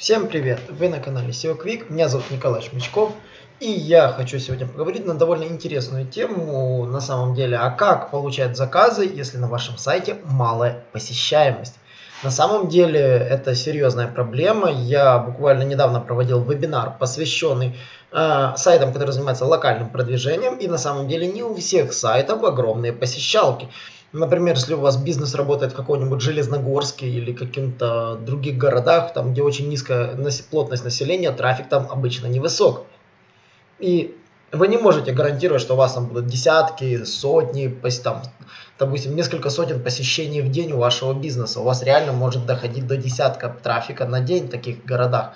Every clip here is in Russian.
Всем привет! Вы на канале SEO Quick, меня зовут Николай Шмичков, и я хочу сегодня поговорить на довольно интересную тему, на самом деле, а как получать заказы, если на вашем сайте малая посещаемость. На самом деле это серьезная проблема. Я буквально недавно проводил вебинар, посвященный э, сайтам, которые занимаются локальным продвижением, и на самом деле не у всех сайтов огромные посещалки. Например, если у вас бизнес работает в каком-нибудь Железногорске или каких-то других городах, там, где очень низкая плотность населения, трафик там обычно невысок. И вы не можете гарантировать, что у вас там будут десятки, сотни, там, допустим, несколько сотен посещений в день у вашего бизнеса. У вас реально может доходить до десятка трафика на день в таких городах.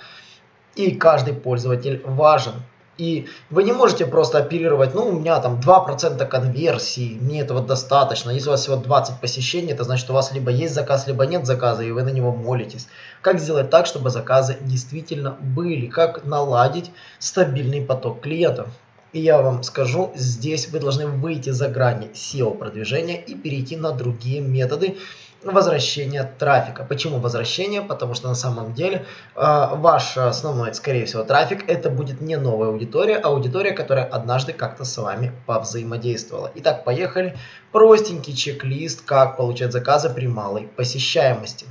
И каждый пользователь важен. И вы не можете просто оперировать, ну, у меня там 2% конверсии, мне этого достаточно. Если у вас всего 20 посещений, это значит, у вас либо есть заказ, либо нет заказа, и вы на него молитесь. Как сделать так, чтобы заказы действительно были? Как наладить стабильный поток клиентов? И я вам скажу, здесь вы должны выйти за грани SEO продвижения и перейти на другие методы, возвращения трафика. Почему возвращение? Потому что на самом деле э, ваш основной, скорее всего, трафик это будет не новая аудитория, а аудитория, которая однажды как-то с вами повзаимодействовала. Итак, поехали. Простенький чек-лист, как получать заказы при малой посещаемости.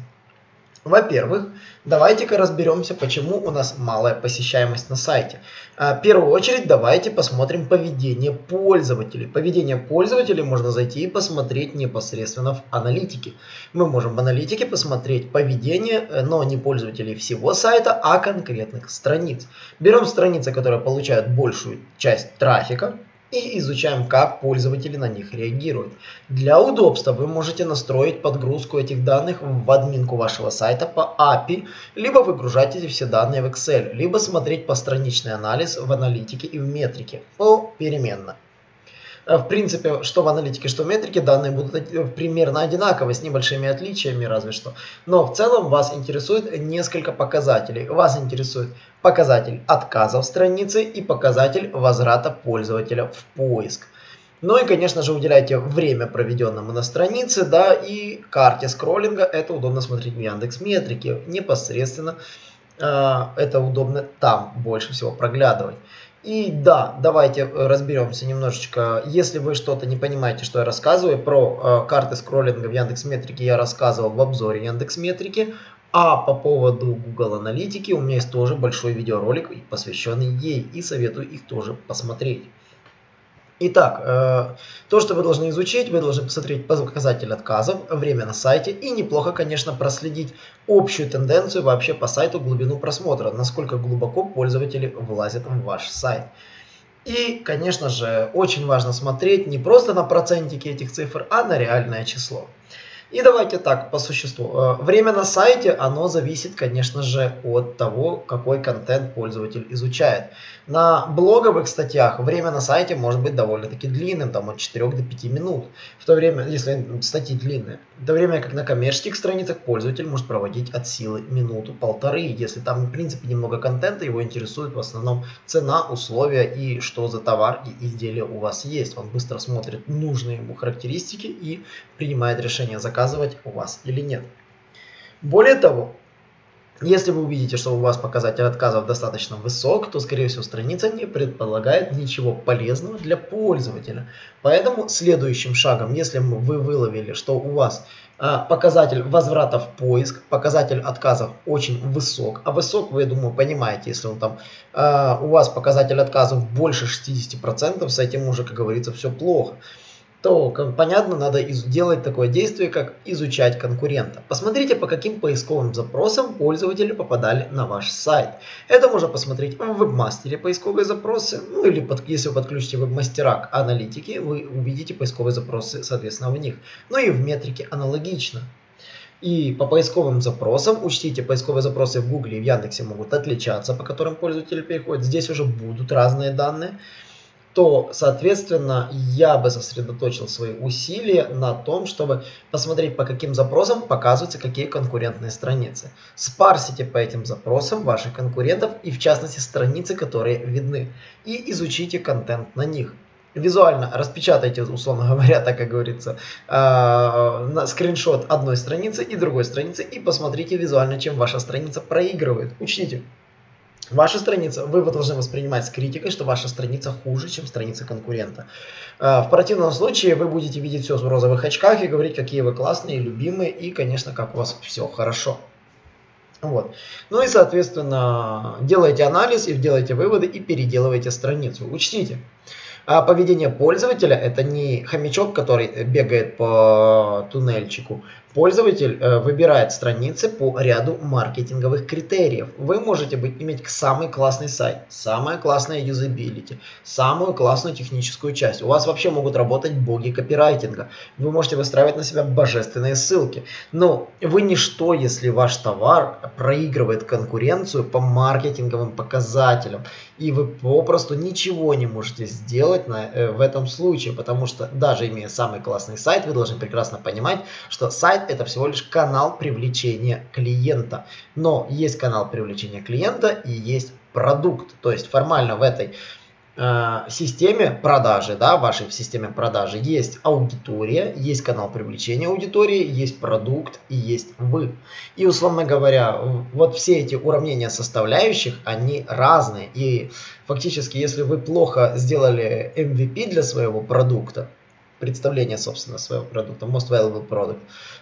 Во-первых, давайте-ка разберемся, почему у нас малая посещаемость на сайте. А, в первую очередь, давайте посмотрим поведение пользователей. Поведение пользователей можно зайти и посмотреть непосредственно в аналитике. Мы можем в аналитике посмотреть поведение, э, но не пользователей всего сайта, а конкретных страниц. Берем страницы, которые получают большую часть трафика, и изучаем, как пользователи на них реагируют. Для удобства вы можете настроить подгрузку этих данных в админку вашего сайта по API, либо выгружать эти все данные в Excel, либо смотреть постраничный анализ в аналитике и в метрике попеременно. Э, в принципе, что в аналитике, что в метрике, данные будут э, примерно одинаковые, с небольшими отличиями разве что. Но в целом вас интересует несколько показателей. Вас интересует показатель отказов страницы и показатель возврата пользователя в поиск. Ну и, конечно же, уделяйте время, проведенному на странице, да, и карте скроллинга. Это удобно смотреть в Яндекс Метрике. Непосредственно э, это удобно там больше всего проглядывать. И да, давайте э, разберемся немножечко. Если вы что-то не понимаете, что я рассказываю, про э, карты скроллинга в Яндекс Метрике я рассказывал в обзоре Яндекс Метрики. А по поводу Google Аналитики у меня есть тоже большой видеоролик, посвященный ей. И советую их тоже посмотреть. Итак, э, то, что вы должны изучить, вы должны посмотреть показатель отказов, время на сайте и неплохо, конечно, проследить общую тенденцию вообще по сайту, глубину просмотра, насколько глубоко пользователи влазят в ваш сайт. И, конечно же, очень важно смотреть не просто на процентики этих цифр, а на реальное число. И давайте так, по существу. Э, время на сайте, оно зависит, конечно же, от того, какой контент пользователь изучает. На блоговых статьях время на сайте может быть довольно-таки длинным, там от 4 до 5 минут. В то время, если статьи длинные. В то время как на коммерческих страницах пользователь может проводить от силы минуту-полторы. Если там, в принципе, немного контента, его интересует в основном цена, условия и что за товар и изделие у вас есть. Он быстро смотрит нужные ему характеристики и принимает решение заказа заказывать у вас или нет. Более того, если вы увидите, что у вас показатель отказов достаточно высок, то, скорее всего, страница не предполагает ничего полезного для пользователя. Поэтому следующим шагом, если вы выловили, что у вас а, показатель возврата в поиск, показатель отказов очень высок, а высок вы, я думаю, понимаете, если он там, а, у вас показатель отказов больше 60%, с этим уже, как говорится, все плохо то, понятно, надо сделать такое действие, как изучать конкурента. Посмотрите, по каким поисковым запросам пользователи попадали на ваш сайт. Это можно посмотреть в вебмастере поисковые запросы, ну или под, если вы подключите вебмастера к аналитике, вы увидите поисковые запросы, соответственно, в них. Ну и в метрике аналогично. И по поисковым запросам, учтите, поисковые запросы в Гугле и в Яндексе могут отличаться, по которым пользователи переходят. Здесь уже будут разные данные то, соответственно, я бы сосредоточил свои усилия на том, чтобы посмотреть, по каким запросам показываются какие конкурентные страницы. Спарсите по этим запросам ваших конкурентов и, в частности, страницы, которые видны, и изучите контент на них. визуально распечатайте, условно говоря, так как говорится, э, на скриншот одной страницы и другой страницы и посмотрите визуально, чем ваша страница проигрывает. Учтите, Ваша страница, вы должны воспринимать с критикой, что ваша страница хуже, чем страница конкурента. В противном случае вы будете видеть все в розовых очках и говорить, какие вы классные, любимые и, конечно, как у вас все хорошо. Вот. Ну и, соответственно, делайте анализ и делайте выводы и переделывайте страницу. Учтите, а поведение пользователя это не хомячок, который бегает по туннельчику. Пользователь э, выбирает страницы по ряду маркетинговых критериев. Вы можете быть, иметь самый классный сайт, самое классное юзабилити, самую классную техническую часть. У вас вообще могут работать боги копирайтинга. Вы можете выстраивать на себя божественные ссылки. Но вы ничто, если ваш товар проигрывает конкуренцию по маркетинговым показателям. И вы попросту ничего не можете сделать на, э, в этом случае. Потому что даже имея самый классный сайт, вы должны прекрасно понимать, что сайт это всего лишь канал привлечения клиента. Но есть канал привлечения клиента и есть продукт. То есть формально в этой системе продажи, да, вашей в системе продажи есть аудитория, есть канал привлечения аудитории, есть продукт и есть вы. И условно говоря, вот все эти уравнения составляющих, они разные. И фактически, если вы плохо сделали MVP для своего продукта, представление, собственно, своего продукта, Most Valuable Product.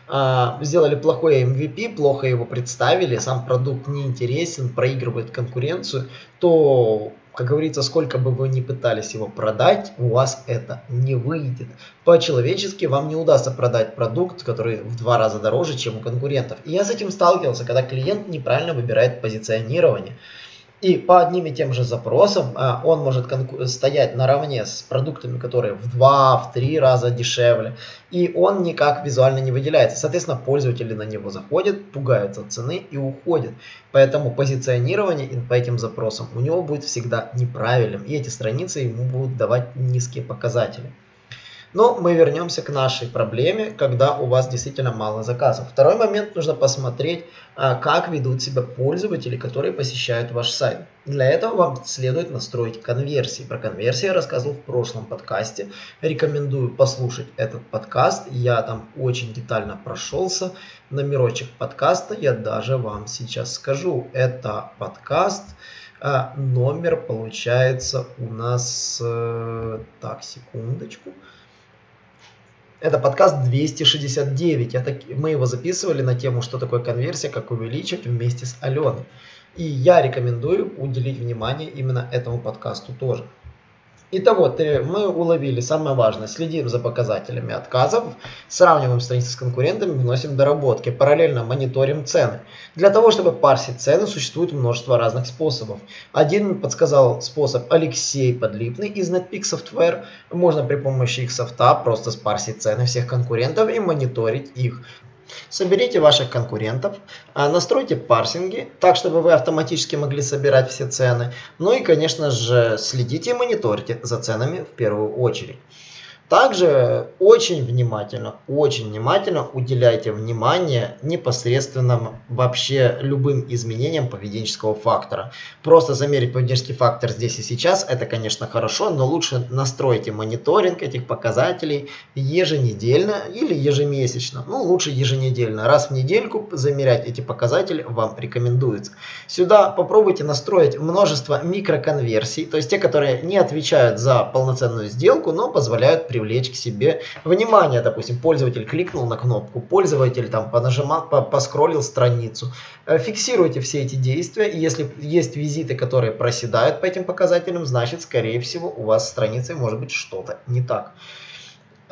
А, сделали плохой MVP, плохо его представили, сам продукт не интересен, проигрывает конкуренцию, то, как говорится, сколько бы вы ни пытались его продать, у вас это не выйдет. По-человечески вам не удастся продать продукт, который в два раза дороже, чем у конкурентов. И я с этим сталкивался, когда клиент неправильно выбирает позиционирование. И по одним и тем же запросам а, он может стоять наравне с продуктами, которые в два, в три раза дешевле. И он никак визуально не выделяется. Соответственно, пользователи на него заходят, пугаются цены и уходят. Поэтому позиционирование по этим запросам у него будет всегда неправильным. И эти страницы ему будут давать низкие показатели. Но мы вернемся к нашей проблеме, когда у вас действительно мало заказов. Второй момент, нужно посмотреть, а, как ведут себя пользователи, которые посещают ваш сайт. Для этого вам следует настроить конверсии. Про конверсии я рассказывал в прошлом подкасте. Рекомендую послушать этот подкаст. Я там очень детально прошелся. Номерочек подкаста я даже вам сейчас скажу. Это подкаст а, номер получается у нас... Э, так, секундочку. Это подкаст 269. Это, мы его записывали на тему, что такое конверсия, как увеличить вместе с Аленой. И я рекомендую уделить внимание именно этому подкасту тоже. Итого, мы уловили самое важное. Следим за показателями отказов, сравниваем страницы с конкурентами, вносим доработки, параллельно мониторим цены. Для того, чтобы парсить цены, существует множество разных способов. Один подсказал способ Алексей Подлипный из NetPeak Software. Можно при помощи их софта просто спарсить цены всех конкурентов и мониторить их. Соберите ваших конкурентов, а, настройте парсинги, так чтобы вы автоматически могли собирать все цены. Ну и, конечно же, следите и мониторьте за ценами в первую очередь. Также очень внимательно, очень внимательно уделяйте внимание непосредственно вообще любым изменениям поведенческого фактора. Просто замерить поведенческий фактор здесь и сейчас, это, конечно, хорошо, но лучше настройте мониторинг этих показателей еженедельно или ежемесячно. Ну, лучше еженедельно. Раз в недельку замерять эти показатели вам рекомендуется. Сюда попробуйте настроить множество микроконверсий, то есть те, которые не отвечают за полноценную сделку, но позволяют привлечь привлечь к себе внимание. Допустим, пользователь кликнул на кнопку, пользователь там понажимал, по, поскроллил страницу. Э, фиксируйте все эти действия. И если есть визиты, которые проседают по этим показателям, значит, скорее всего, у вас с страницей может быть что-то не так.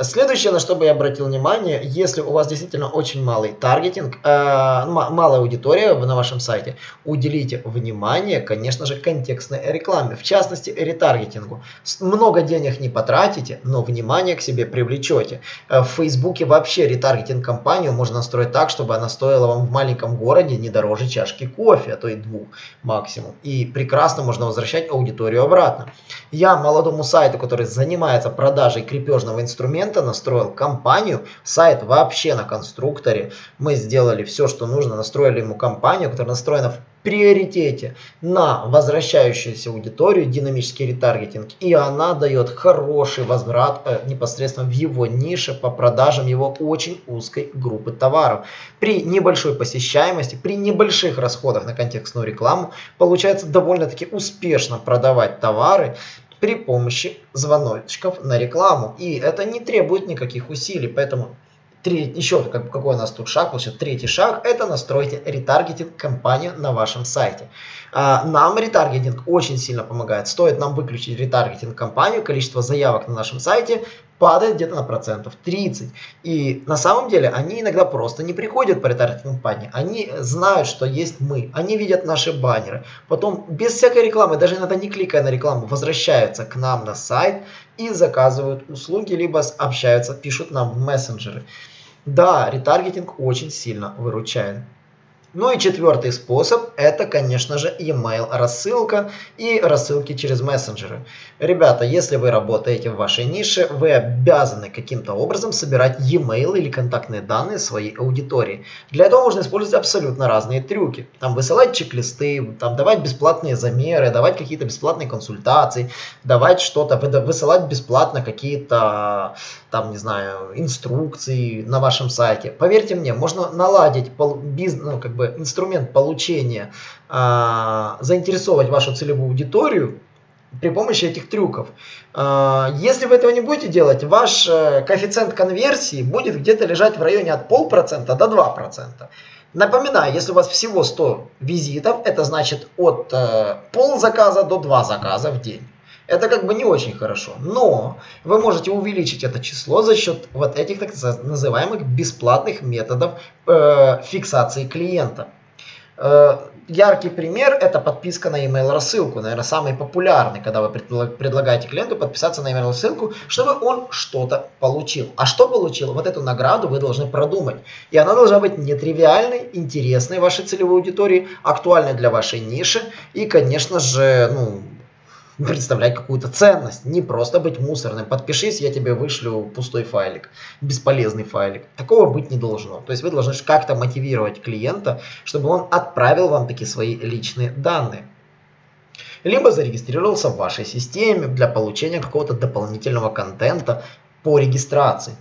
Следующее, на что бы я обратил внимание, если у вас действительно очень малый таргетинг, э, малая аудитория на вашем сайте, уделите внимание, конечно же, контекстной рекламе, в частности, ретаргетингу. Много денег не потратите, но внимание к себе привлечете. Э, в Фейсбуке вообще ретаргетинг компанию можно настроить так, чтобы она стоила вам в маленьком городе не дороже чашки кофе, а то и двух максимум. И прекрасно можно возвращать аудиторию обратно. Я молодому сайту, который занимается продажей крепежного инструмента, клиента, настроил компанию, сайт вообще на конструкторе. Мы сделали все, что нужно, настроили ему компанию, которая настроена в приоритете на возвращающуюся аудиторию, динамический ретаргетинг, и она дает хороший возврат э, непосредственно в его нише по продажам его очень узкой группы товаров. При небольшой посещаемости, при небольших расходах на контекстную рекламу получается довольно-таки успешно продавать товары при помощи звоночков на рекламу. И это не требует никаких усилий, поэтому Три, еще как, какой у нас тут шаг, вот третий шаг, это настройте ретаргетинг кампанию на вашем сайте. А, нам ретаргетинг очень сильно помогает. Стоит нам выключить ретаргетинг кампанию, количество заявок на нашем сайте падает где-то на процентов 30. И на самом деле они иногда просто не приходят по ретаргетинг кампании. Они знают, что есть мы. Они видят наши баннеры. Потом без всякой рекламы, даже иногда не кликая на рекламу, возвращаются к нам на сайт и заказывают услуги, либо общаются, пишут нам в мессенджеры. Да, ретаргетинг очень сильно выручает. Ну и четвертый способ, это, конечно же, email рассылка и рассылки через мессенджеры. Ребята, если вы работаете в вашей нише, вы обязаны каким-то образом собирать e-mail или контактные данные своей аудитории. Для этого можно использовать абсолютно разные трюки. Там высылать чек-листы, там давать бесплатные замеры, давать какие-то бесплатные консультации, давать что-то, высылать бесплатно какие-то, там, не знаю, инструкции на вашем сайте. Поверьте мне, можно наладить бизнес, ну, как бы инструмент получения, а, заинтересовать вашу целевую аудиторию при помощи этих трюков. А, если вы этого не будете делать, ваш э, коэффициент конверсии будет где-то лежать в районе от полпроцента до 2%. Напоминаю, если у вас всего 100 визитов, это значит от э, пол заказа до 2 заказа в день. Это как бы не очень хорошо. Но вы можете увеличить это число за счет вот этих так называемых бесплатных методов э, фиксации клиента. Э, яркий пример это подписка на email рассылку, наверное, самый популярный, когда вы предлагаете клиенту подписаться на email рассылку, чтобы он что-то получил. А что получил? Вот эту награду вы должны продумать. И она должна быть нетривиальной, интересной вашей целевой аудитории, актуальной для вашей ниши и, конечно же, ну, представлять какую-то ценность, не просто быть мусорным. Подпишись, я тебе вышлю пустой файлик, бесполезный файлик. Такого быть не должно. То есть вы должны как-то мотивировать клиента, чтобы он отправил вам такие свои личные данные. Либо зарегистрировался в вашей системе для получения какого-то дополнительного контента по регистрации.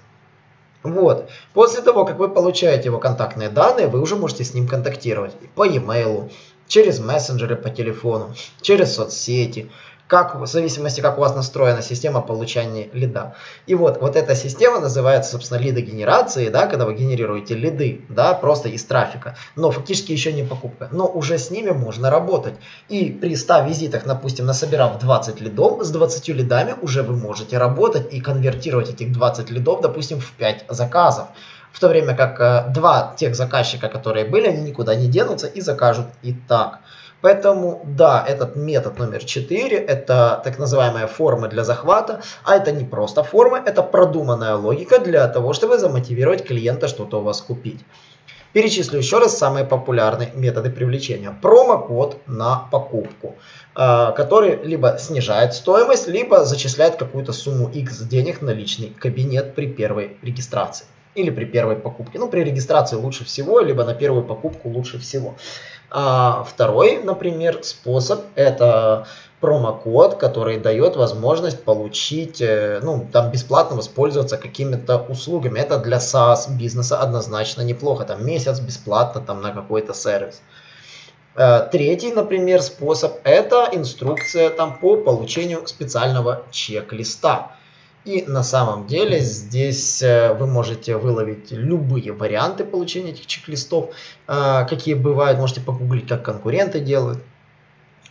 Вот. После того, как вы получаете его контактные данные, вы уже можете с ним контактировать по e-mail, через мессенджеры по телефону, через соцсети, как, в зависимости, как у вас настроена система получения лида. И вот, вот эта система называется, собственно, лидогенерацией, да, когда вы генерируете лиды, да, просто из трафика, но фактически еще не покупка. Но уже с ними можно работать. И при 100 визитах, допустим, насобирав 20 лидов, с 20 лидами уже вы можете работать и конвертировать этих 20 лидов, допустим, в 5 заказов. В то время как э, два тех заказчика, которые были, они никуда не денутся и закажут и так. Поэтому, да, этот метод номер 4, это так называемая форма для захвата, а это не просто форма, это продуманная логика для того, чтобы замотивировать клиента что-то у вас купить. Перечислю еще раз самые популярные методы привлечения. Промокод на покупку, а, который либо снижает стоимость, либо зачисляет какую-то сумму X денег на личный кабинет при первой регистрации или при первой покупке. Ну, при регистрации лучше всего, либо на первую покупку лучше всего. А второй, например, способ это промокод, который дает возможность получить, э, ну, там бесплатно воспользоваться какими-то услугами. Это для SaaS бизнеса однозначно неплохо. Там месяц бесплатно там на какой-то сервис. Э, третий, например, способ это инструкция там по получению специального чек-листа. И на самом деле здесь э, вы можете выловить любые варианты получения этих чек-листов, э, какие бывают, можете погуглить, как конкуренты делают.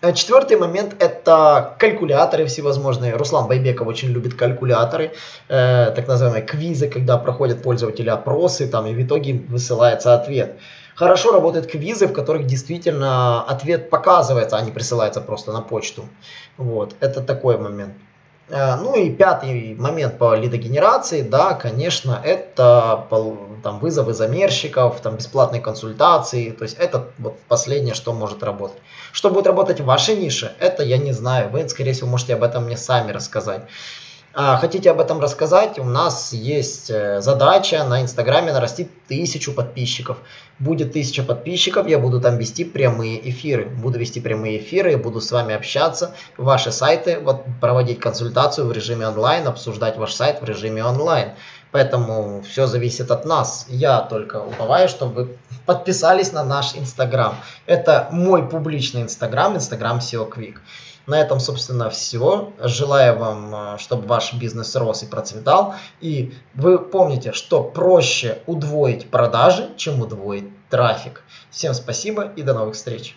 Э, четвертый момент это калькуляторы всевозможные. Руслан Байбеков очень любит калькуляторы, э, так называемые квизы, когда проходят пользователи опросы, там и в итоге высылается ответ. Хорошо работают квизы, в которых действительно ответ показывается, а не присылается просто на почту. Вот, это такой момент. Э, ну и пятый момент по лидогенерации, да, конечно, это там, вызовы замерщиков, там, бесплатные консультации, то есть это вот последнее, что может работать. Что будет работать в вашей нише, это я не знаю, вы, скорее всего, можете об этом мне сами рассказать. А, хотите об этом рассказать? У нас есть э, задача на Инстаграме нарастить тысячу подписчиков. Будет тысяча подписчиков, я буду там вести прямые эфиры. Буду вести прямые эфиры, буду с вами общаться, ваши сайты, вот проводить консультацию в режиме онлайн, обсуждать ваш сайт в режиме онлайн. Поэтому все зависит от нас. Я только уповаю, чтобы вы подписались на наш Инстаграм. Это мой публичный Инстаграм, Инстаграм SEO Quick. На этом, собственно, все. Желаю вам, э, чтобы ваш бизнес рос и процветал. И вы помните, что проще удвоить продажи, чем удвоить трафик. Всем спасибо и до новых встреч.